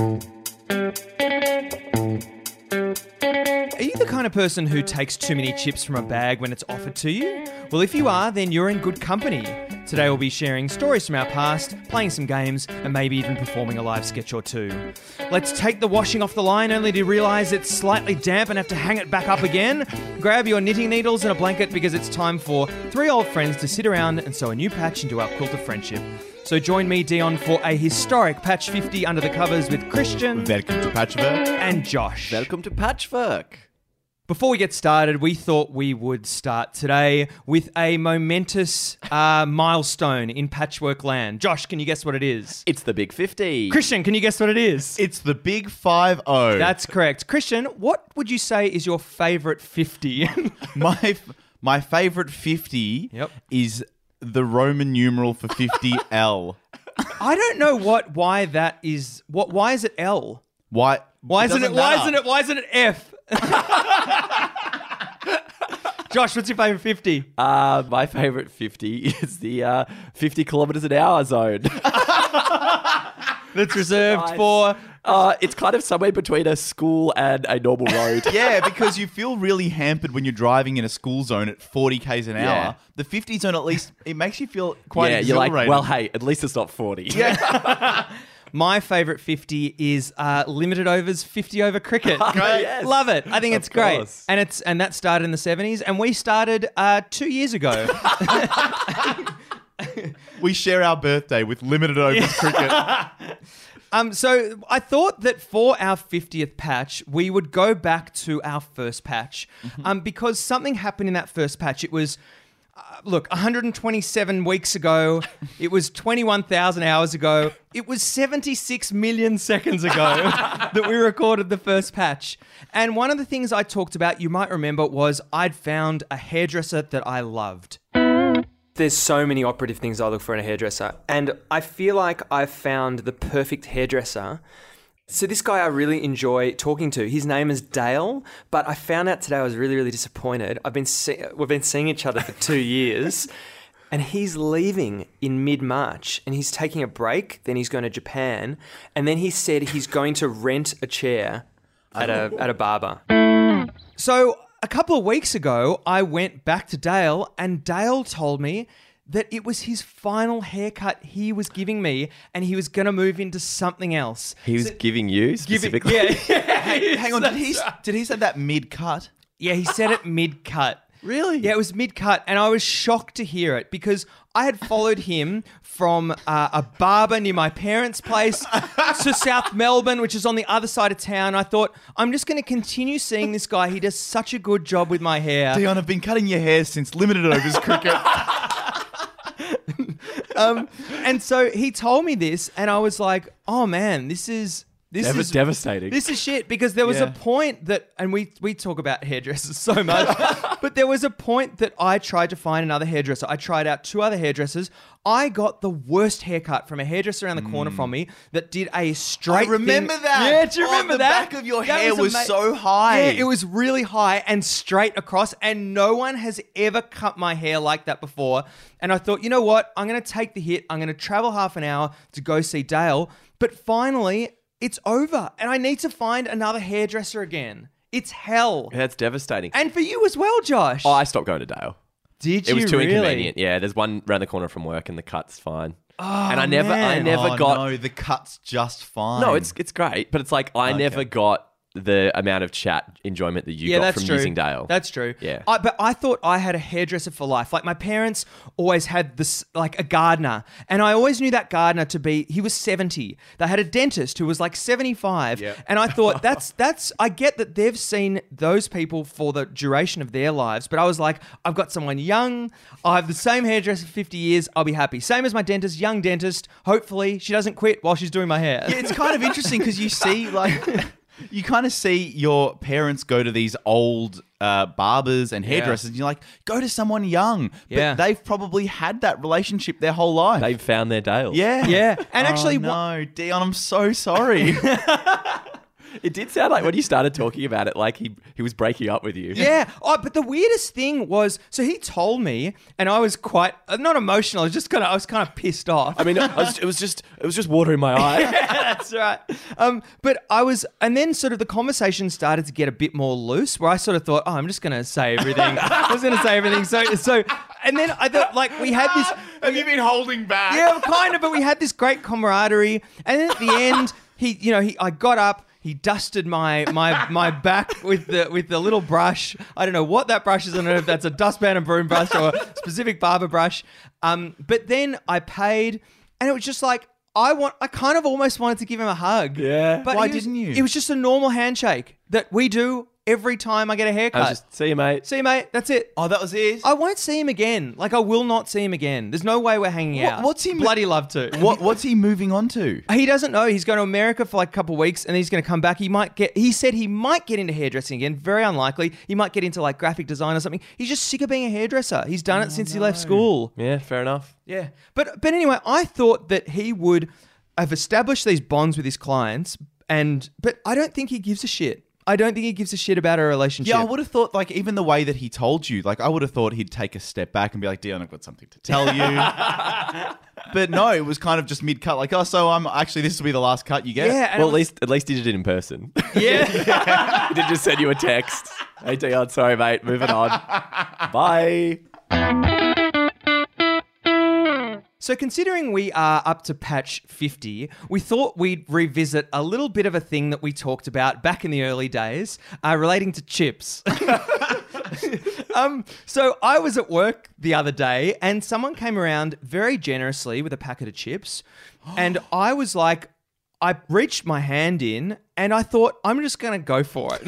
Are you the kind of person who takes too many chips from a bag when it's offered to you? Well, if you are, then you're in good company. Today we'll be sharing stories from our past, playing some games, and maybe even performing a live sketch or two. Let's take the washing off the line only to realise it's slightly damp and have to hang it back up again. Grab your knitting needles and a blanket because it's time for three old friends to sit around and sew a new patch into our quilt of friendship. So join me, Dion, for a historic Patch 50 under the covers with Christian Welcome to Patchwork. and Josh. Welcome to Patchwork. Before we get started, we thought we would start today with a momentous uh, milestone in Patchwork Land. Josh, can you guess what it is? It's the Big 50. Christian, can you guess what it is? It's the Big Five O. That's correct. Christian, what would you say is your favorite 50? my f- my favorite fifty. Yep. Is the Roman numeral for fifty L. I don't know what why that is. What why is it L? Why? Why isn't it doesn't why matter. isn't it why isn't it F? Josh, what's your favorite 50? Uh, my favorite 50 is the uh, 50 kilometers an hour zone. That's reserved Nice. for Uh, it's kind of somewhere between a school and a normal road. Yeah, because you feel really hampered when you're driving in a school zone at 40 k's an hour. Yeah. The 50 zone, at least, it makes you feel quite yeah, you're like, well, hey, at least it's not 40. Yeah. My favourite 50 is uh, limited overs 50 over cricket. Yes. Love it. I think Of it's great. And it's and that started in the 70s and we started uh, 2 years ago. we share our birthday with limited overs cricket. um so I thought that for our 50th patch we would go back to our first patch. Um because something happened in that first patch. It was uh, look, 127 weeks ago. It was 21,000 hours ago. It was 76 million seconds ago that we recorded the first patch. And one of the things I talked about, you might remember, was I'd found a hairdresser that I loved. There's so many operative things I look for in a hairdresser, and I feel like I've found the perfect hairdresser. So this guy I really enjoy talking to. His name is Dale, but I found out today I was really really disappointed. I've been see- we've been seeing each other for 2 years. And he's leaving in mid March and he's taking a break. Then he's going to Japan. And then he said he's going to rent a chair at a, at a barber. So a couple of weeks ago, I went back to Dale, and Dale told me that it was his final haircut he was giving me, and he was going to move into something else. He was giving you specifically. Yeah, Hang on, did he, did he say that mid cut? yeah, he said it mid cut. Really? Yeah, it was mid cut, and I was shocked to hear it because I had followed him from uh, a barber near my parents' place to South Melbourne, which is on the other side of town. I thought I'm just going to continue seeing this guy. He does such a good job with my hair. Dion, I've been cutting your hair since limited overs cricket. um, and so he told me this, and I was like, "Oh man, this is this Dev- is devastating. This is shit." Because there was a point that, and we we talk about hairdressers so much, but there was a point that I tried to find another hairdresser. I tried out two other hairdressers. I got the worst haircut from a hairdresser around the corner from mm. me that did a straight. I remember thing- that. Yeah, do you Oh, remember the that? back of your hair was ama- so high. Yeah, it was really high and straight across, and no one has ever cut my hair like that before. And I thought, you know what? I'm going to take the hit. I'm going to travel half an hour to go see Dale. But finally, it's over, and I need to find another hairdresser again. It's hell. That's devastating. And for you as well, Josh. oh, I stopped going to Dale. Did you? It was too really? inconvenient. Yeah, there's one around the corner from work, and the cut's fine. and I oh, never, I never oh, got. No, the cut's just fine. No, it's it's great, but it's like I never got the amount of chat enjoyment that you yeah, got that's from true. using Dale. That's true. Yeah. I, but I thought I had a hairdresser for life. Like my parents always had this, like a gardener, and I always knew that gardener to be. He was seventy. They had a dentist who was like seventy-five, and I thought that's that's. I get that they've seen those people for the duration of their lives, but I was like, I've got someone young. I have the same hairdresser for fifty years. I'll be happy. Same as my dentist, young dentist. Hopefully, she doesn't quit while she's doing my hair. Yeah, it's kind of interesting because you see, like, you kind of see your parents go to these old uh, barbers and hairdressers, and you're like, go to someone young. But Yeah. they've probably had that relationship their whole life. They've found their Dale. yeah. Yeah. And Oh, actually, no, Dion, I'm so sorry. It did sound like when you started talking about it, like he he was breaking up with you. Yeah. Oh, but the weirdest thing was, so he told me, and I was quite uh, not emotional. I was just kind of, I was kind of pissed off. I mean, it was, it was just it was just water in my eye. That's right. Um, but I was, and then sort of the conversation started to get a bit more loose, where I sort of thought, oh, I'm just going to say everything. I was going to say everything. So, so, and then I thought, like, we had this. Have you been holding back? Yeah, kind of. But we had this great camaraderie, and then at the end, he, you know, he, I got up. He dusted my my my back with the with the little brush. I don't know what that brush is. I don't know if that's a dustpan and broom brush or a specific barber brush. Um, but then I paid, and it was just like I want. I kind of almost wanted to give him a hug. Yeah. But Why was- didn't you? It was just a normal handshake that we do every time I get a haircut. was just see you, mate. See you, mate. That's it. Oh, that was it. I won't see him again. Like I will not see him again. There's no way we're hanging What- out. what's he mo- bloody love to? what What's he moving on to? He doesn't know. He's going to America for like a couple of weeks and he's going to come back. He might get, he said he might get into hairdressing again. Very unlikely. He might get into like graphic design or something. He's just sick of being a hairdresser. He's done it oh, since he left school. Yeah, fair enough. Yeah. But, but anyway, I thought that he would have established these bonds with his clients and, but I don't think he gives a shit. I don't think he gives a shit about our relationship. Yeah, I would have thought like even the way that he told you, like I would have thought he'd take a step back and be like, "Dion, I've got something to tell you." but no, it was kind of just mid cut, like, "Oh, so I'm actually this will be the last cut you get." Yeah. And well, it at least at least he did it in person. yeah. he did just send you a text. Hey, Dion, sorry, mate. Moving on. Bye. So, considering we are up to patch 50, we thought we'd revisit a little bit of a thing that we talked about back in the early days uh, relating to chips. um, so, I was at work the other day and someone came around very generously with a packet of chips. And I was like, I reached my hand in and I thought, I'm just going to go for it.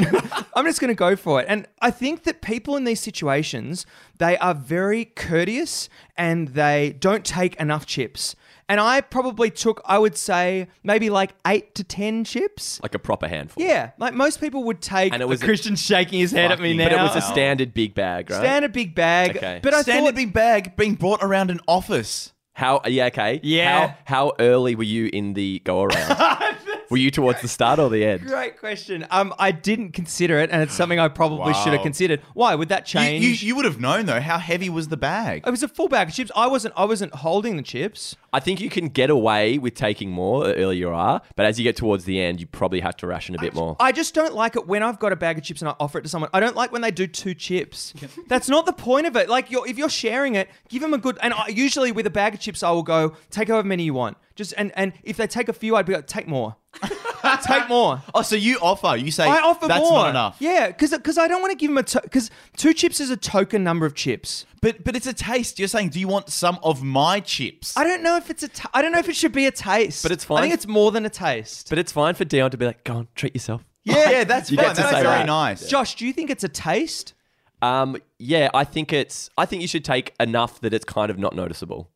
I'm just going to go for it. And I think that people in these situations, they are very courteous and they don't take enough chips. And I probably took, I would say, maybe like eight to 10 chips. Like a proper handful. Yeah, like most people would take. And it was a- Christian shaking his head at me now. But it was a standard big bag, right? standard big bag. Okay. But I Standard thought, big bag being brought around an office. How? Yeah, okay. Yeah. How, how early were you in the go around? were you towards the start or the end? Great question. Um, I didn't consider it, and it's something I probably should have considered. Why would that You, change? you, you would have known though. How heavy was the bag? It was a full bag of chips. I wasn't. I wasn't holding the chips. I think you can get away with taking more the earlier you are, but as you get towards the end, you probably have to ration a bit more. I just don't like it when I've got a bag of chips and I offer it to someone. I don't like when they do two chips. That's not the point of it. Like, you're, if you're sharing it, give them a good. And I, usually with a bag of chips, I will go take however many you want. Just and and if they take a few, I'd be like, take more, take more. Oh, so you offer? You say I offer that's more. not enough. Yeah, because I don't want to give him a because two chips is a token number of chips. But but it's a taste. You're saying, do you want some of my chips? I don't know if it's a. T- I don't know if it should be a taste. But it's fine. I think it's more than a taste. But it's fine for Dion to be like, go on, treat yourself. yeah, yeah, that's You fine. That's very that. nice. Josh, do you think it's a taste? Um, yeah, I think it's. I think you should take enough that it's kind of not noticeable.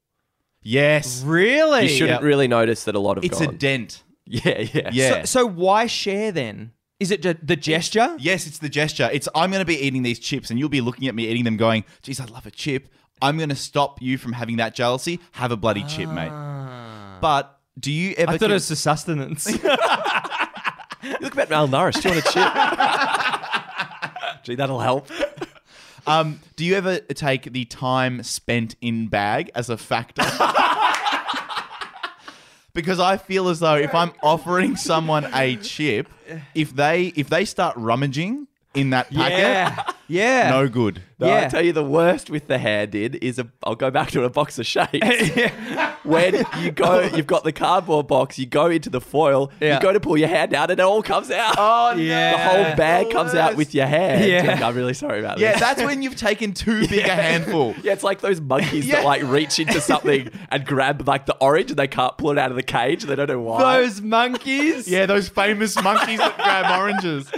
Yes, Really? You shouldn't Yeah. really notice that a lot of it's gone. a dent. Yeah, yeah, Yeah. So, so why share then? Is it ju- the gesture? Yes, it's the gesture. It's I'm going to be eating these chips, and you'll be looking at me eating them, going, "Geez, I love a chip." I'm going to stop you from having that jealousy. Have a bloody chip, mate. But do you ever? I thought con- it was for sustenance. You look a bit malnourished. Do you want a chip? Gee, that'll help. Um, do you ever take the time spent in bag as a factor? because I feel as though if I'm offering someone a chip, if they if they start rummaging in that packet, yeah. Yeah. no good. No, Yeah. I tell you, the worst with the hand in is a. I'll go back to a box of shapes. when you go, you've got the cardboard box. You go into the foil. Yeah. You go to pull your hand out, and it all comes out. Oh Yeah. the whole bag comes out with your hand. Yeah. I'm really sorry about this. Yeah, that's when you've taken too big a handful. Yeah, it's like those monkeys Yeah. that like reach into something and grab like the orange and they can't pull it out of the cage. They don't know why. Those monkeys. Yeah, those famous monkeys that grab oranges.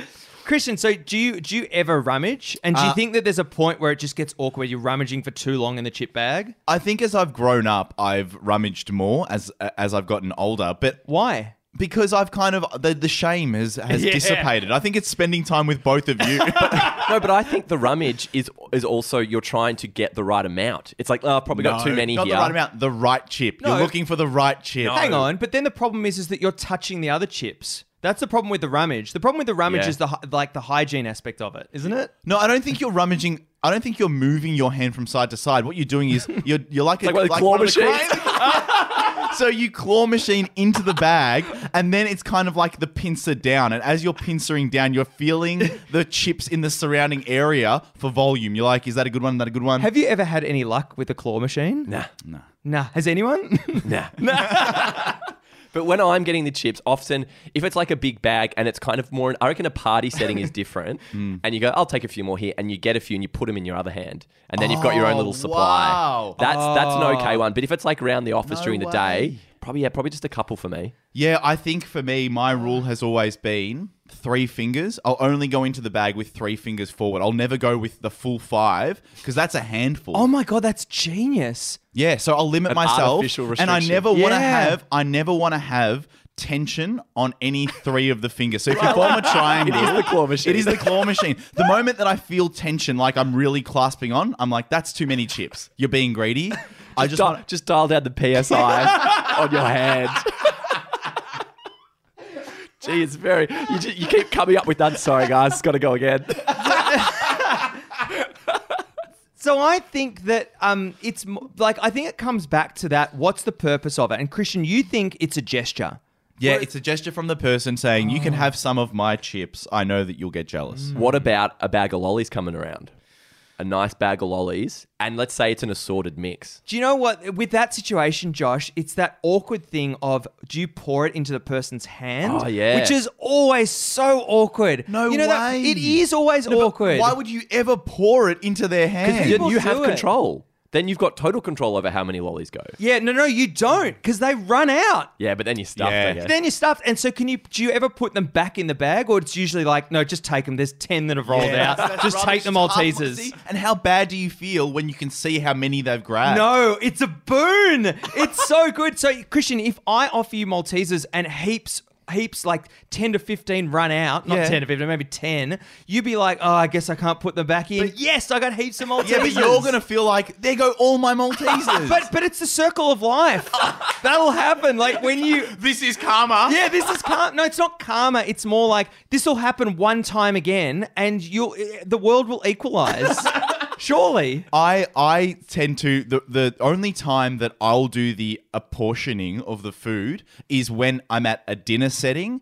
Christian, so do you do you ever rummage? And do you Uh, think that there's a point where it just gets awkward? You're rummaging for too long in the chip bag. I think as I've grown up, I've rummaged more as as I've gotten older. But Why? Because I've kind of the, the shame has has Yeah. dissipated. I think it's spending time with both of you. No, but I think the rummage is is also you're trying to get the right amount. It's like, oh, I've probably got No, too many not here. the right amount, the right chip. No. You're looking for the right chip. Hang on, but then the problem is, is that you're touching the other chips. That's the problem with the rummage. The problem with the rummage Yeah. is the hy- like the hygiene aspect of it, isn't it? No, I don't think you're rummaging. I don't think you're moving your hand from side to side. What you're doing is you're you're like, a, like one of the like claw one of the machines. cranes. so you claw machine into the bag, and then it's kind of like the pincer down. And as you're pincering down, you're feeling the chips in the surrounding area for volume. You're like, is that a good one? Is that a good one? Have you ever had any luck with a claw machine? Nah, Nah. Has anyone? nah. But when I'm getting the chips, often if it's like a big bag and it's kind of more, I reckon a party setting is different. Mm. And you go, I'll take a few more here, and you get a few and you put them in your other hand, and then you've got your own Oh, little supply. wow. That's that's an okay one. But if it's like around the office No during the day, probably yeah, probably just a couple for me. Yeah, I think for me, my rule has always been three fingers. I'll only go into the bag with three fingers forward. I'll never go with the full five because that's a handful. oh my god, that's genius. yeah, so I'll limit An myself, artificial and I restriction. never want to Yeah. have. I never want to have tension on any three of the fingers. So if you form a triangle, It is the claw machine. It is the claw machine. The moment that I feel tension, like I'm really clasping on, I'm like, that's too many chips. You're being greedy. I just Dial- want. just dial down the PSI on your hand. Gee, it's very. You, just, you keep coming up with that. Sorry, guys, it's got to go again. So I think that um, it's mo- like I think it comes back to that. What's the purpose of it? And Christian, you think it's a gesture? Yeah, it's a gesture from the person saying, "You can have some of my chips. I know that you'll get jealous." What about a bag of lollies coming around? A nice bag of lollies, and let's say it's an assorted mix. Do you know what? With that situation, Josh, it's that awkward thing of do you pour it into the person's hand? Oh, yeah. Which is always so awkward. No you know That, way. it is always No, but awkward. Why would you ever pour it into their hand? Then People you have it. control. Then you've got total control over how many lollies go. yeah, no, no, you don't, because they run out. Yeah, but then you're stuffed. Yeah. I guess. Then you're stuffed. And so, can you? Do you ever put them back in the bag, or it's usually like, no, just take them. There's ten that have rolled Yeah, out. that's- that's just rubbish. take the It's hard Maltesers. see. And how bad do you feel when you can see how many they've grabbed? No, it's a boon. It's so good. So, Christian, if I offer you Maltesers and heaps, heaps like 10 to 15 run out, not Yeah. 10 to 15, maybe 10, you'd be like, oh, I guess I can't put them back in. yes, I got heaps of Maltesers. Yeah, but you're gonna feel like there go all my Maltesers. But, but it's the circle of life. That'll happen. Like when you. this is karma. Yeah, this is karma. No, it's not karma. It's more like this will happen one time again, and you'll eh, the world will equalize. Surely. I I tend to the the only time that I'll do the apportioning of the food is when I'm at a dinner setting.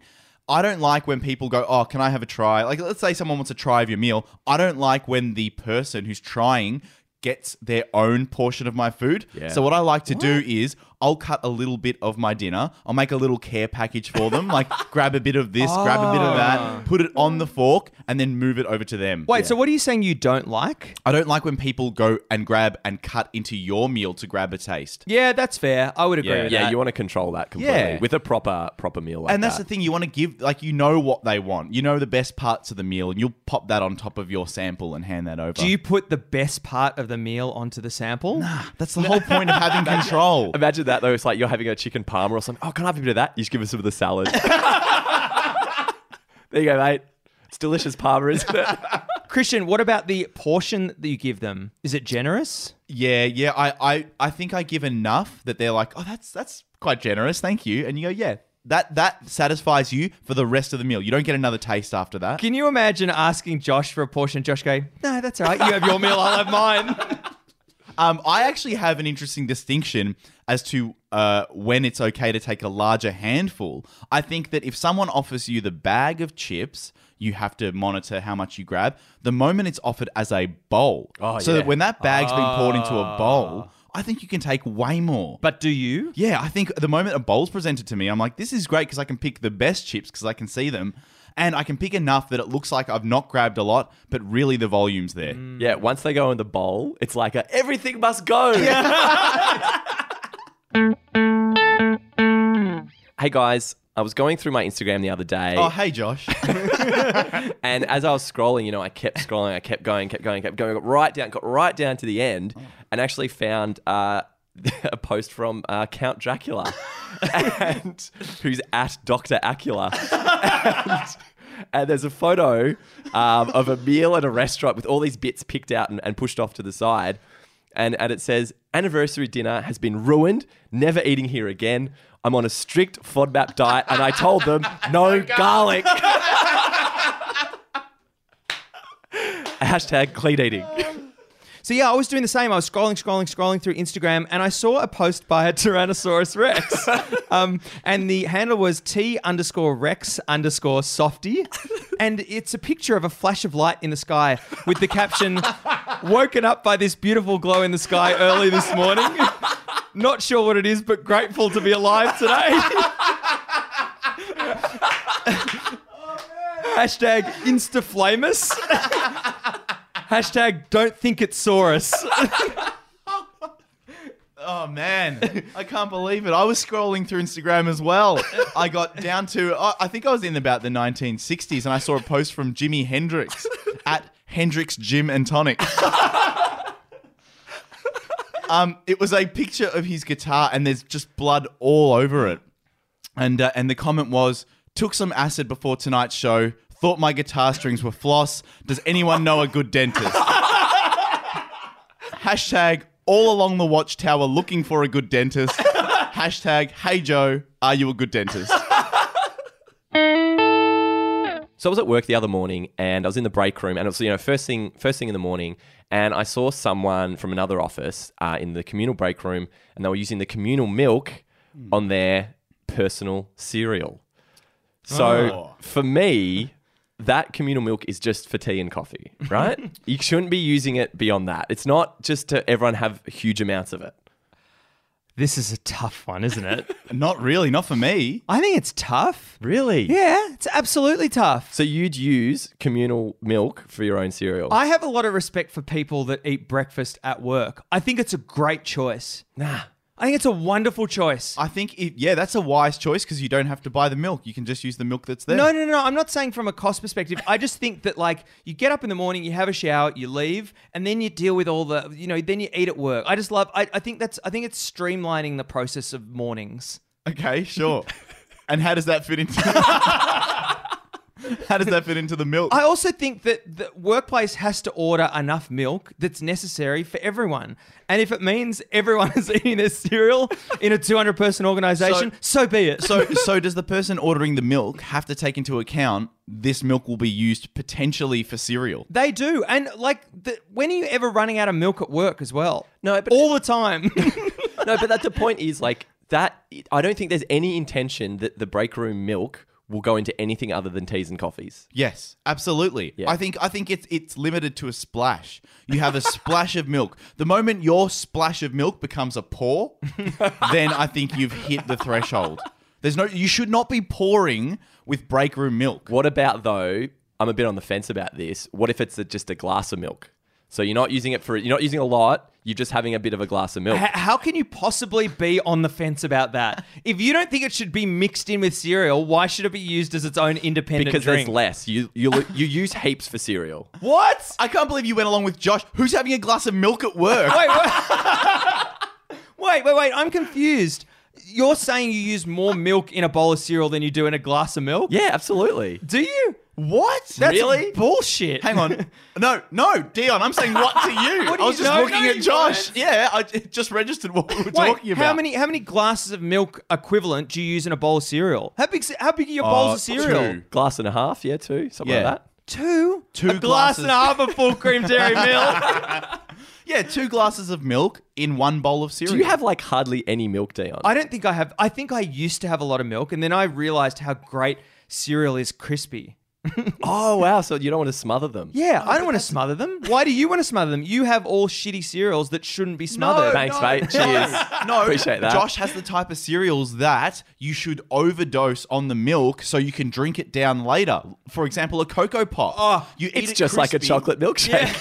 I don't like when people go, "Oh, can I have a try?" Like let's say someone wants a try of your meal. I don't like when the person who's trying gets their own portion of my food. Yeah. So what I like to do is I'll cut a little bit of my dinner. I'll make a little care package for them, like grab a bit of this, grab a bit of that, ah. put it on the fork, and then move it over to them. Wait, so what are you saying you don't like? I don't like when people go and grab and cut into your meal to grab a taste. Yeah, that's fair. I would agree Yeah. with yeah, that. you want to control that completely Yeah. with a proper proper meal like and that's that. the thing you want to give like you know what they want. You know the best parts of the meal and you'll pop that on top of your sample and hand that over. Do you put the best part of the meal onto the sample? That's the whole point of having control. Imagine that though. It's like you're having a chicken parma or something. Oh, can I have a bit of that? You just give us some of the salad. there you go, mate. It's delicious parma, isn't it? Christian, what about the portion that you give them? Is it generous? Yeah, yeah. I, I, I think I give enough that they're like, oh, that's that's quite generous, thank you. And you go, yeah, that that satisfies you for the rest of the meal. You don't get another taste after that. Can you imagine asking Josh for a portion? Josh go, no, that's all right. You have your meal, I'll have mine. Um, I actually have an interesting distinction as to uh, when it's okay to take a larger handful. I think that if someone offers you the bag of chips, you have to monitor how much you grab. The moment it's offered as a bowl, Oh, so yeah. that when that bag's been poured into a bowl, I think you can take way more. But do you? yeah, I think the moment a bowl's presented to me, I'm like, this is great because I can pick the best chips because I can see them. And I can pick enough that it looks like I've not grabbed a lot, but really the volume's there. yeah. Once they go in the bowl, it's like a, everything must go. hey guys, I was going through my Instagram the other day. Oh, hey, Josh. And as I was scrolling, you know, I kept scrolling, I kept going, kept going, kept going, got right down, got right down to the end, and actually found uh, a post from uh, Count Dracula, and who's at Doctor Acula. and, and there's a photo um, of a meal at a restaurant with all these bits picked out and, and pushed off to the side. And, and it says, anniversary dinner has been ruined. Never eating here again. I'm on a strict FODMAP diet, and I told them no garlic. Hashtag clean eating. So yeah, I was doing the same. I was scrolling, scrolling, scrolling through Instagram, and I saw a post by a Tyrannosaurus Rex, um, and the handle was T underscore Rex underscore Softy, and it's a picture of a flash of light in the sky with the caption, "Woken up by this beautiful glow in the sky early this morning. Not sure what it is, but grateful to be alive today." Hashtag Instaflamus. Hashtag don't think it's Saurus. Oh man, I can't believe it. I was scrolling through Instagram as well. I got down to I I think I was in about the 1960s and I saw a post from Jimi Hendrix at Hendrix Gym and Tonic. um, it was a picture of his guitar and there's just blood all over it. And uh, and the comment was took some acid before tonight's show. Thought my guitar strings were floss. Does anyone know a good dentist? Hashtag all along the watchtower looking for a good dentist. Hashtag hey Joe, are you a good dentist? So I was at work the other morning and I was in the break room and it was you know first thing first thing in the morning and I saw someone from another office uh, in the communal break room and they were using the communal milk on their personal cereal. So Oh. for me, that communal milk is just for tea and coffee, right? you shouldn't be using it beyond that. It's not just to everyone have huge amounts of it. This is a tough one, isn't it? Not really, not for me. I think it's tough. Really? Yeah, it's absolutely tough. So you'd use communal milk for your own cereal? I have a lot of respect for people that eat breakfast at work. I think it's a great choice. nah. I think it's a wonderful choice. I think if, yeah, that's a wise choice because you don't have to buy the milk. You can just use the milk that's there. No, no, no. I'm not saying from a cost perspective. I just think that like you get up in the morning, you have a shower, you leave, and then you deal with all the, you know, then you eat at work. I just love. I, I think that's. I think it's streamlining the process of mornings. Okay, sure. and how does that fit into How does that fit into the milk? I also think that the workplace has to order enough milk that's necessary for everyone. And if it means everyone is eating their cereal in a 200 person organization, so, be it. so so does the person ordering the milk have to take into account this milk will be used potentially for cereal? they do. And like, the, when are you ever running out of milk at work as well? No, but- all the time. no, but that the point is like that. I don't think there's any intention that the break room milk will go into anything other than teas and coffees. Yes, absolutely. Yeah. I think I think it's it's limited to a splash. You have a splash of milk. The moment your splash of milk becomes a pour, then I think you've hit the threshold. There's no you should not be pouring with break room milk. What about though? I'm a bit on the fence about this. What if it's a, just a glass of milk? So you're not using it for you're not using a lot. You're just having a bit of a glass of milk. H- How can you possibly be on the fence about that? If you don't think it should be mixed in with cereal, why should it be used as its own independent because drink? there's less. You you you use heaps for cereal. What? I can't believe you went along with Josh, who's having a glass of milk at work. Wait, wait. wait, wait, wait. I'm confused. You're saying you use more milk in a bowl of cereal than you do in a glass of milk? Yeah, absolutely. Do you? What? That's Really? bullshit. Hang on. No, no, Dion, I'm saying what to you? What do I was you- just no, looking no, at you Josh. weren't. Yeah, I just registered what we were Wait, talking about. how many how many glasses of milk equivalent do you use in a bowl of cereal? How big how big are your bowls Uh, of cereal? two. Glass and a half, yeah, two, something Yeah. like that. Two? Two a glass glasses. and a half of full cream dairy milk. Yeah, two glasses of milk in one bowl of cereal. Do you have like hardly any milk, Dion? I don't think I have. I think I used to have a lot of milk, and then I realized how great cereal is crispy. Oh wow! So you don't want to smother them? Yeah, I don't want to smother them. Why do you want to smother them? You have all shitty cereals that shouldn't be smothered. Thanks, mate. Cheers. No, Appreciate that. Josh has the type of cereals that you should overdose on the milk so you can drink it down later. For example, a cocoa pop. Oh, you eat It's it just like a chocolate milkshake.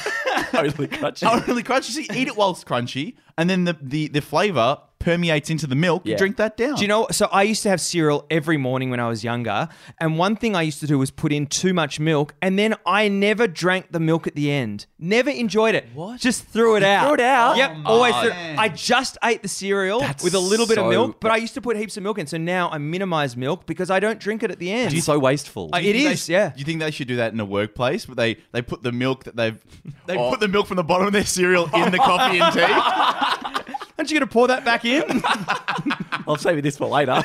totally crunchy. Oh, really crunchy. So you eat it while it's crunchy, and then the, the, the flavor permeates into the milk, you Yeah. drink that down. Do you know? So I used to have cereal every morning when I was younger, and one thing I used to do was put in too much milk, and then I never drank the milk at the end. Never enjoyed it. What? Just threw it out. threw it out? Yep. Oh, always. Threw, man. I just ate the cereal That's with a little bit of so- milk, but I used to put heaps of milk in. So now I minimize milk because I don't drink it at the end. It's so wasteful. I- Do you It think is, sh- yeah. Do you think they should do that in a workplace? But they they put the milk that they've they Oh. put the milk from the bottom of their cereal in the coffee and tea. Aren't you going to pour that back in? I'll save you this for later.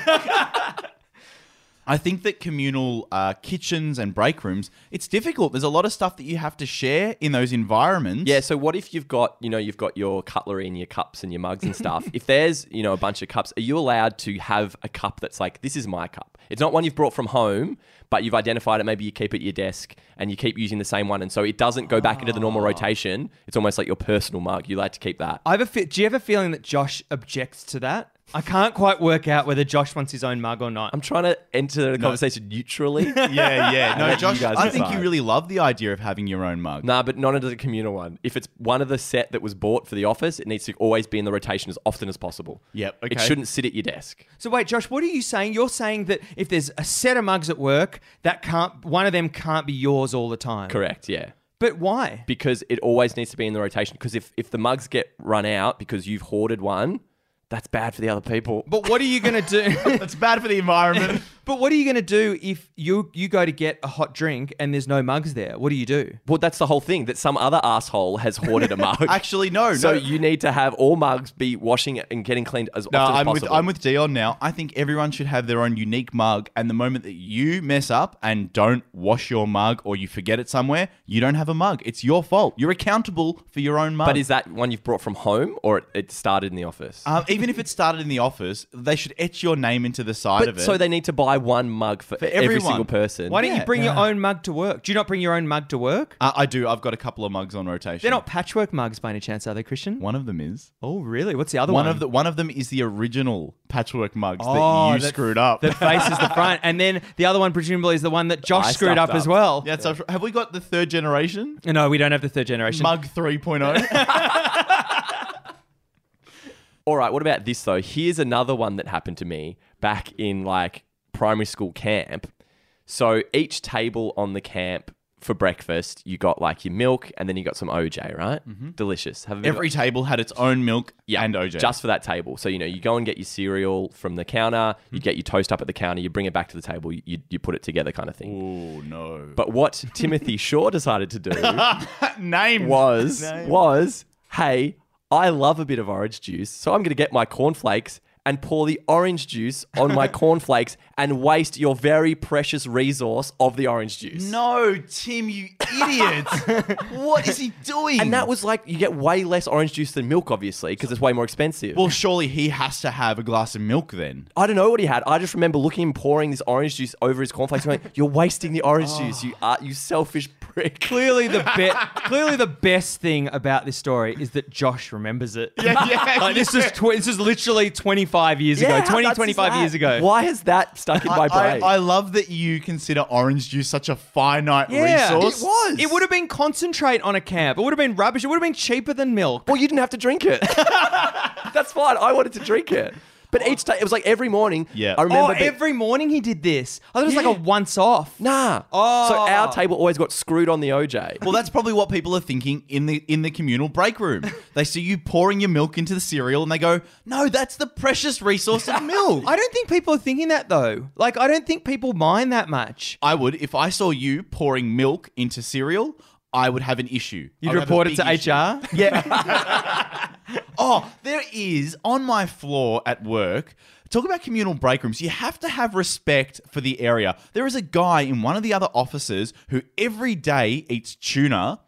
I think that communal uh, kitchens and break rooms, it's difficult. There's a lot of stuff that you have to share in those environments. Yeah, so what if you've got, you know, you've got your cutlery and your cups and your mugs and stuff. if there's, you know, a bunch of cups, are you allowed to have a cup that's like, this is my cup? It's not one you've brought from home, but you've identified it. Maybe you keep it at your desk and you keep using the same one. And so it doesn't go back into the normal ah. rotation. It's almost like your personal mug. You like to keep that. I have a fe- do you have a feeling that Josh objects to that? I can't quite work out whether Josh wants his own mug or not. I'm trying to enter the conversation neutrally. yeah, yeah. No, let you Josh, guys I think you decide. really love the idea of having your own mug. Nah, but not into the communal one. If it's one of the set that was bought for the office, it needs to always be in the rotation as often as possible. Yep, It okay. shouldn't sit at your desk. So wait, Josh, what are you saying? You're saying that if there's a set of mugs at work, that can't one of them can't be yours all the time. Correct, yeah. But why? Because it always needs to be in the rotation. Because if, if the mugs get run out because you've hoarded one, that's bad for the other people. But what are you going to do? That's bad for the environment. but what are you going to do if you you go to get a hot drink and there's no mugs there? What do you do? Well, that's the whole thing. That some other asshole has hoarded a mug. Actually, no, so no. you need to have all mugs be washing it and getting cleaned as No, often as I'm with possible. I'm with Dion now. I think everyone should have their own unique mug, and the moment that you mess up and don't wash your mug or you forget it somewhere, you don't have a mug. It's your fault. You're accountable for your own mug. but is that one you've brought from home or it, it started in the office? um, even if it started in the office, they should etch your name into the side but of it. so they need to buy one mug for, every everyone. single person. Why don't Yeah. you bring your own mug to work? Do you not bring your own mug to work? Uh, I do. I've got a couple of mugs on rotation. They're not patchwork mugs by any chance, are they, Christian? One of them is. Oh, really? What's the other One one? of the one of them is the original patchwork mugs Oh, that you that- screwed up. that faces the front, and then the other one presumably is the one that Josh I screwed stuffed up, as up. well. yeah, so have we got the third generation No, we don't have the third generation. mug oh? 3.0? All right, what about this though? Here's another one that happened to me back in like primary school camp. So each table on the camp for breakfast, you got like your milk and then you got some OJ, right? Mm-hmm. Delicious. Have a bit of- Every table had its own milk yeah, and OJ. just for that table. So you know, you go and get your cereal from the counter, you mm-hmm. get your toast up at the counter, you bring it back to the table, you, you put it together, kind of thing. oh no. But what Timothy Shaw decided to do name was was hey, I love a bit of orange juice, so I'm going to get my cornflakes and pour the orange juice on my cornflakes and waste your very precious resource of the orange juice. No, Tim, you idiot! what is he doing? And that was like you get way less orange juice than milk, obviously, because it's way more expensive. well, surely he has to have a glass of milk then. I don't know what he had. I just remember looking him pouring this orange juice over his cornflakes and going, "You're wasting the orange juice, you are, you selfish prick." Clearly, the be- clearly the best thing about this story is that Josh remembers it. Yeah, yeah. Like, this is tw- this is literally 25 years Yeah, ago, how 20, nuts is 25 that? years ago. Why has that stuck in my I, brain? I, I love that you consider orange juice such a finite Yeah, resource. it was. It would have been concentrate on a camp. It would have been rubbish. It would have been cheaper than milk. Well, you didn't have to drink it. That's fine. I wanted to drink it. But each day, it was like every morning. Yeah. I Oh, remember. being- every morning he did this. I thought it was Yeah. like a once off. nah. Oh. So our table always got screwed on the OJ. Well, that's probably what people are thinking in the in the communal break room. They see you pouring your milk into the cereal, and they go, "No, that's the precious resource of milk." I don't think people are thinking that though. Like, I don't think people mind that much. I would if I saw you pouring milk into cereal. I would have an issue. You'd would have a report it to. HR. Yeah. oh, there is on my floor at work. Talk about communal break rooms. You have to have respect for the area. There is a guy in one of the other offices who every day eats tuna.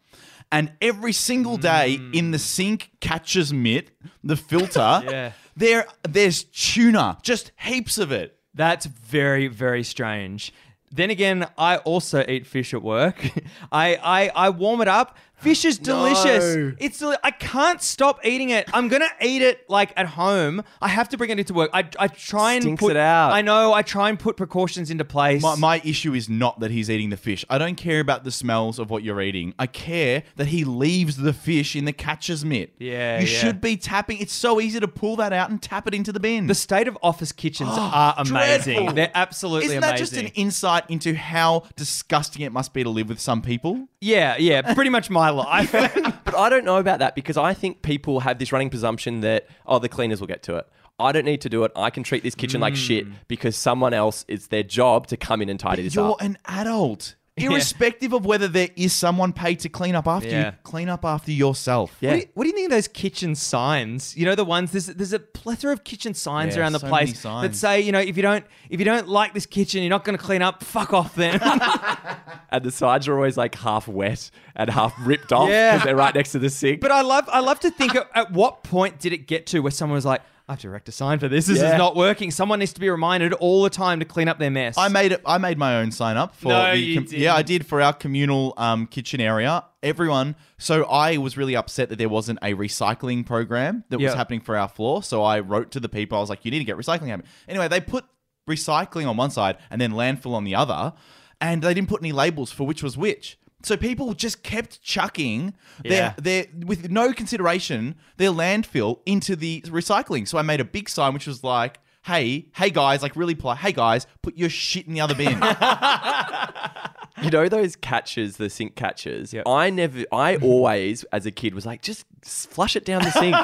And every single day in the sink catches mitt, the filter, Yeah. there there's tuna, just heaps of it. That's very, very strange. Then again, I also eat fish at work. I, I, I warm it up Fish is delicious. No. It's deli- I can't stop eating it. I'm gonna eat it like at home. I have to bring it into work. I, I try and Stinks put it out. I know. I try and put precautions into place. My, my issue is not that he's eating the fish. I don't care about the smells of what you're eating. I care that he leaves the fish in the catcher's mitt. Yeah, You yeah. should be tapping. It's so easy to pull that out and tap it into the bin. the state of office kitchens are amazing. dreadful. They're absolutely amazing. Isn't amazing. that just an insight into how disgusting it must be to live with some people? yeah, yeah. Pretty much my life. But I don't know about that because I think people have this running presumption that, oh, the cleaners will get to it. I don't need to do it. I can treat this kitchen like shit mm. because someone else, it's their job to come in and tidy this up. You're up. an adult. Irrespective of whether there is someone paid to clean up after Yeah. you, clean up after yourself. Yeah. What do, you, what do you think of those kitchen signs? You know the ones there's there's a plethora of kitchen signs Yeah, around the so many place that signs. say you know if you don't if you don't like this kitchen you're not going to clean up. Fuck off then. and the sides are always like half wet and half ripped off because Yeah. they're right next to the sink. but I love I love to think at, at what point did it get to where someone was like I have to erect a sign for this. This Yeah. is not working. Someone needs to be reminded all the time to clean up their mess. I made it. I made my own sign up for. No, the you com- didn't. Yeah, I did for our communal um, kitchen area. Everyone. So I was really upset that there wasn't a recycling program that was Yeah. happening for our floor. So I wrote to the people. I was like, "You need to get recycling happening." Anyway, they put recycling on one side and then landfill on the other, and they didn't put any labels for which was which. So people just kept chucking Yeah. their, their with no consideration their landfill into the recycling. So I made a big sign which was like, "Hey, hey guys, like really polite. Hey guys, put your shit in the other bin." You know those catches, the sink catches. Yep. I never, I always, as a kid, was like, just flush it down the sink.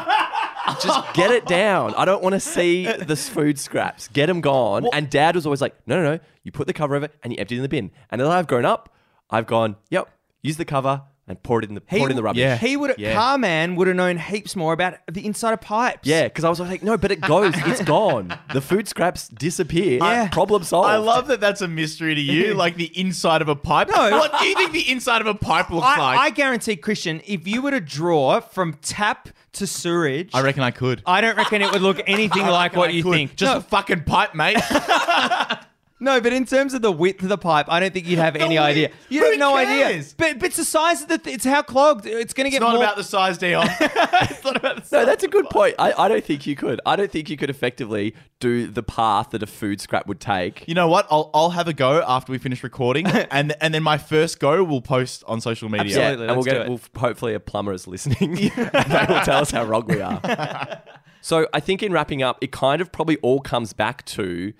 just get it down. I don't want to see the food scraps. Get them gone. And Dad was always like, no, no, no. You put the cover over it and you empty it in the bin. And as I've grown up, I've gone, yep, use the cover and pour it in the pour it in the rubbish. yeah. He would Yeah. car man would have known heaps more about the inside of pipes. Yeah, because I was like, no, but it goes. It's gone. The food scraps disappear. Yeah. Problem solved. I love that that's a mystery to you, like the inside of a pipe. No. what do you think the inside of a pipe looks I, like? I guarantee, Christian, if you were to draw from tap to sewerage, I reckon I could. I don't reckon it would look anything like what I you could. think. Just no, a fucking pipe, mate. no, but in terms of the width of the pipe, I don't think you'd have any width? idea. You Who have no idea. cares? But, but it's the size of the. Th- it's how clogged. It's going to get it's not more. about the size, Dion. it's not about the size. No, that's a good point. I, I don't think you could. I don't think you could effectively do the path that a food scrap would take. You know what? I'll I'll have a go after we finish recording, and and then my first go will post on social media. Absolutely. and we'll let's get do it. we'll hopefully a plumber is listening. they will tell us how wrong we are. so I think in wrapping up, it kind of probably all comes back to.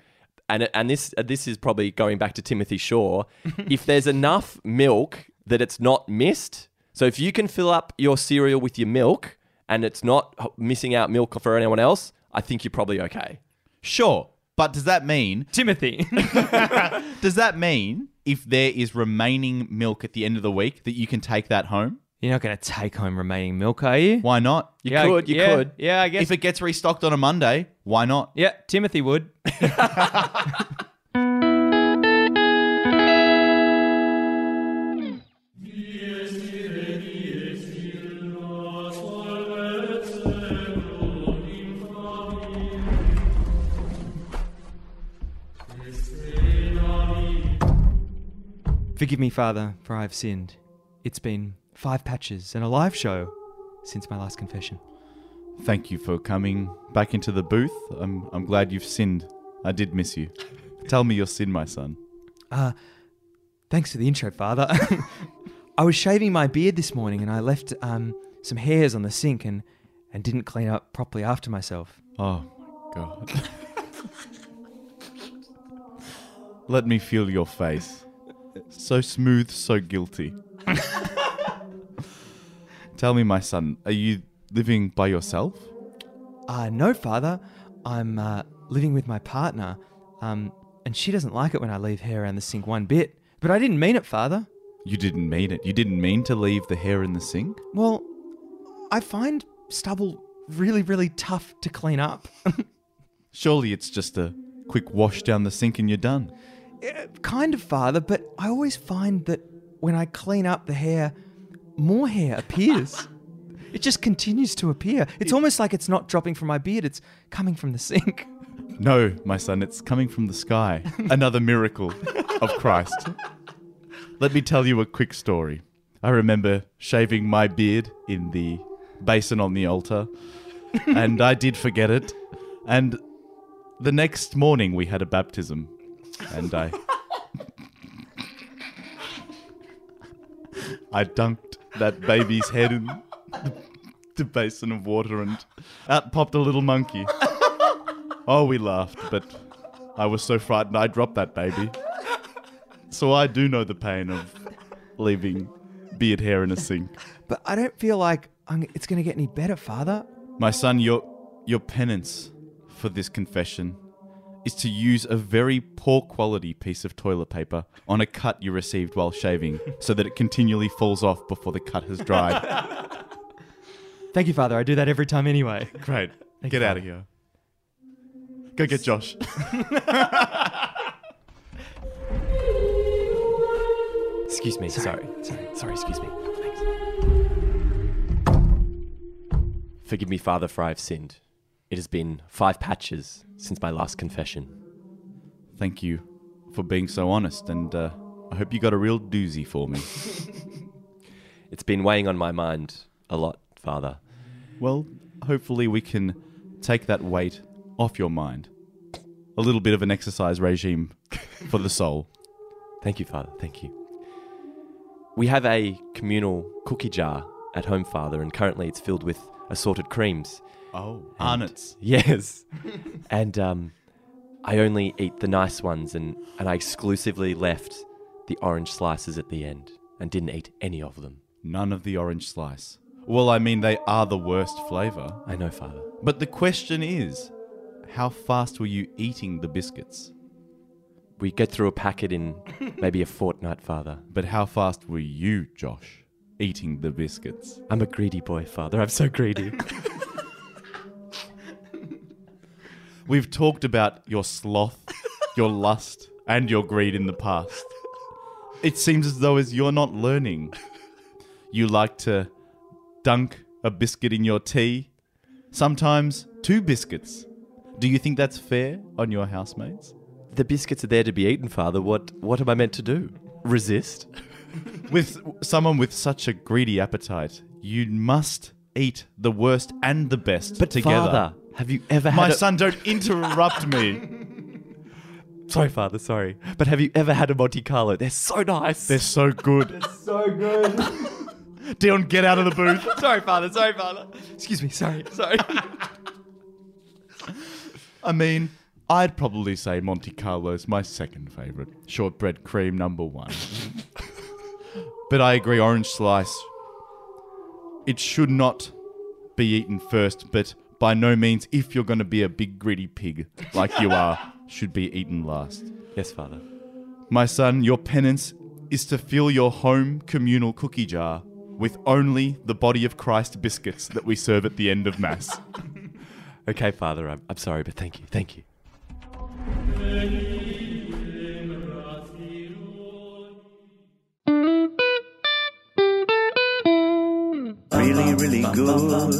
And, and this uh, this is probably going back to Timothy Shaw. if there's enough milk that it's not missed, so if you can fill up your cereal with your milk and it's not missing out milk for anyone else, I think you're probably okay. Sure, but does that mean Timothy. does that mean if there is remaining milk at the end of the week that you can take that home? You're not going to take home remaining milk, are you? Why not? You Yeah, could, you yeah, could. Yeah, I guess. If it gets restocked on a Monday, why not? yeah, Timothy would. Forgive me, Father, for I have sinned. It's been five patches and a live show since my last confession. Thank you for coming back into the booth. I'm I'm glad you've sinned. I did miss you. Tell me your sin, my son. Uh, thanks for the intro, Father. I was shaving my beard this morning and I left um, some hairs on the sink and, and didn't clean up properly after myself. Oh my god. Let me feel your face. So smooth, so guilty. Tell me, my son, are you living by yourself? Uh, no, Father. I'm uh, living with my partner, um, and she doesn't like it when I leave hair around the sink one bit. But I didn't mean it, Father. You didn't mean it. You didn't mean to leave the hair in the sink? Well, I find stubble really, really tough to clean up. Surely it's just a quick wash down the sink and you're done. Uh, kind of, Father, but I always find that when I clean up the hair, more hair appears. it just continues to appear. It's almost like it's not dropping from my beard, it's coming from the sink. No, my son, it's coming from the sky. Another miracle of Christ. Let me tell you a quick story. I remember shaving my beard in the basin on the altar, and I did forget it. And the next morning we had a baptism, and I. I dunked that baby's head in the, the basin of water, and out popped a little monkey. Oh, we laughed, but I was so frightened I dropped that baby. So I do know the pain of leaving beard hair in a sink. But I don't feel like I'm, it's going to get any better, Father. My son, your your penance for this confession is to use a very poor quality piece of toilet paper on a cut you received while shaving so that it continually falls off before the cut has dried. Thank you, Father. I do that every time anyway. Great. Thank Get you, out of here. Go get Josh. Excuse me. Sorry. Sorry. Sorry. Excuse me. Thanks. Forgive me, Father, for I've sinned. It has been five patches since my last confession. Thank you for being so honest, and uh, I hope you got a real doozy for me. It's been weighing on my mind a lot, Father. Well, hopefully we can take that weight off your mind. A little bit of an exercise regime for the soul. Thank you, Father. Thank you. We have a communal cookie jar at home, Father, and currently it's filled with assorted creams. Oh, And- Arnott's. Yes. and um, I only eat the nice ones, and, and I exclusively left the orange slices at the end and didn't eat any of them. None of the orange slice. Well, I mean, they are the worst flavour. I know, Father. But the question is, how fast were you eating the biscuits? We get through a packet in maybe a fortnight, Father. But how fast were you, Josh, eating the biscuits? I'm a greedy boy, Father. I'm so greedy. We've talked about your sloth, your lust, and your greed in the past. It seems as though as you're not learning. You like to dunk a biscuit in your tea, sometimes two biscuits. Do you think that's fair on your housemates? the biscuits are there to be eaten, Father. What what am I meant to do? Resist? With someone with such a greedy appetite, you must eat the worst and the best But together. Father, have you ever had My a- son, don't interrupt me. Sorry, Father, sorry. But have you ever had a Monte Carlo? They're so nice. They're so good. It's so good. Dion, get out of the booth. sorry, Father. Sorry, Father. Excuse me. Sorry. Sorry. I mean, I'd probably say Monte Carlo's my second favorite. Shortbread cream number one. but I agree, orange slice. It should not be eaten first, but by no means, if you're going to be a big greedy pig like you are, should be eaten last. yes, Father. My son, your penance is to fill your home communal cookie jar with only the body of Christ biscuits that we serve at the end of Mass. Okay, Father, I'm, I'm sorry, but thank you. Thank you. Really, really good.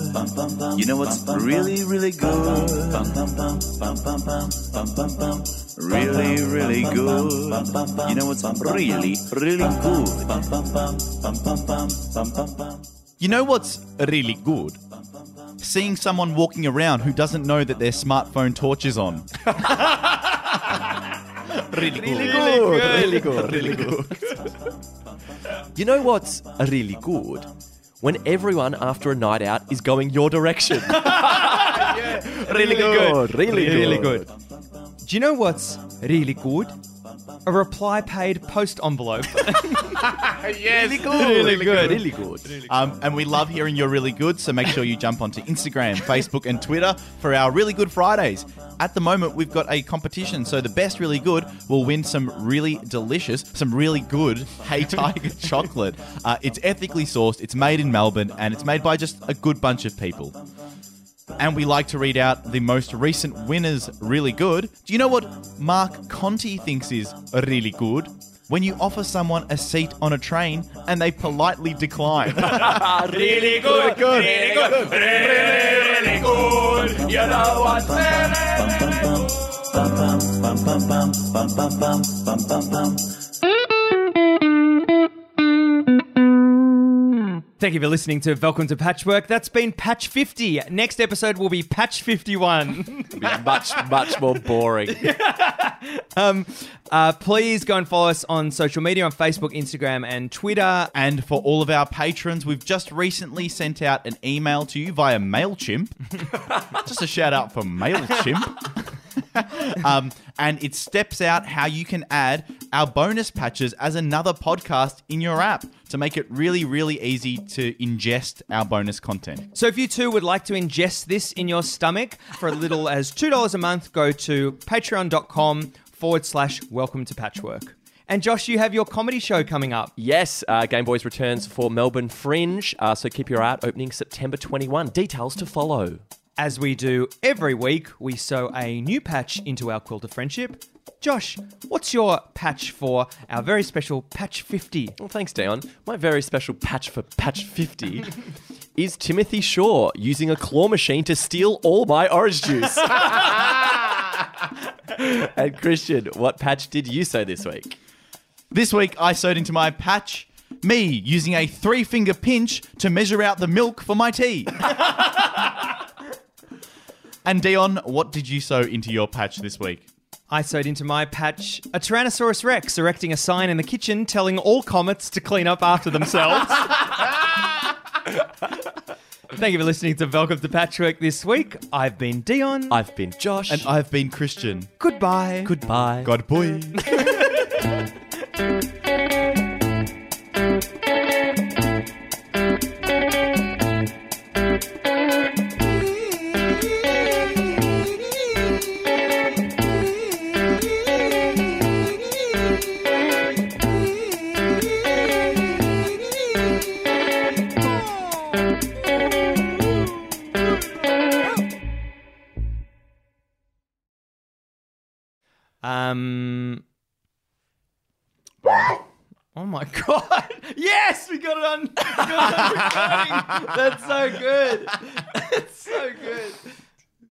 You know what's really, really good? Really, really good. You know what's really, really good? You know what's really good? Seeing someone walking around who doesn't know that their smartphone torch is on. really good. Really good. Really good. you know what's really good? When everyone after a night out is going your direction. really good. Really Really good. good. Do you know what's really good? A reply paid post envelope. Yes, Really good. really good. Really good. Um, and we love hearing you're really good, so make sure you jump onto Instagram, Facebook, and Twitter for our Really Good Fridays. At the moment, we've got a competition, so the best really good will win some really delicious, some really good Hey Tiger chocolate. Uh, it's ethically sourced, it's made in Melbourne, and it's made by just a good bunch of people. And we like to read out the most recent winners really good. Do you know what Mark Conti thinks is really good? When you offer someone a seat on a train and they politely decline. really good. Good. Really good. Really, really good. You know what's Thank you for listening to Welcome to Patchwork. That's been Patch 50. Next episode will be Patch 51. It'll be much, much more boring. uh, please go and follow us on social media on Facebook, Instagram, and Twitter. And for all of our patrons, we've just recently sent out an email to you via MailChimp. just a shout out for MailChimp. um, and it steps out how you can add our bonus patches as another podcast in your app to make it really, really easy to ingest our bonus content. So if you too would like to ingest this in your stomach for a little as $2 a month, go to patreon.com forward slash welcome to patchwork. And Josh, you have your comedy show coming up. Yes, uh, Game Boys returns for Melbourne Fringe, uh, so keep your eye out. Opening September 21. Details to follow. As we do every week, we sew a new patch into our quilt of friendship. Josh, what's your patch for our very special Patch 50? Well, thanks, Dion. My very special patch for Patch 50 is Timothy Shaw using a claw machine to steal all my orange juice. and Christian, what patch did you sew this week? This week, I sewed into my patch me using a three finger pinch to measure out the milk for my tea. and Dion, what did you sew into your patch this week? I sewed into my patch a Tyrannosaurus Rex erecting a sign in the kitchen telling all comets to clean up after themselves. Thank you for listening to Welcome to Patchwork this week. I've been Dion. I've been Josh. And I've been Christian. Goodbye. Goodbye. God boy. my god! Yes, we got it on. Got it on. That's so good. That's so good.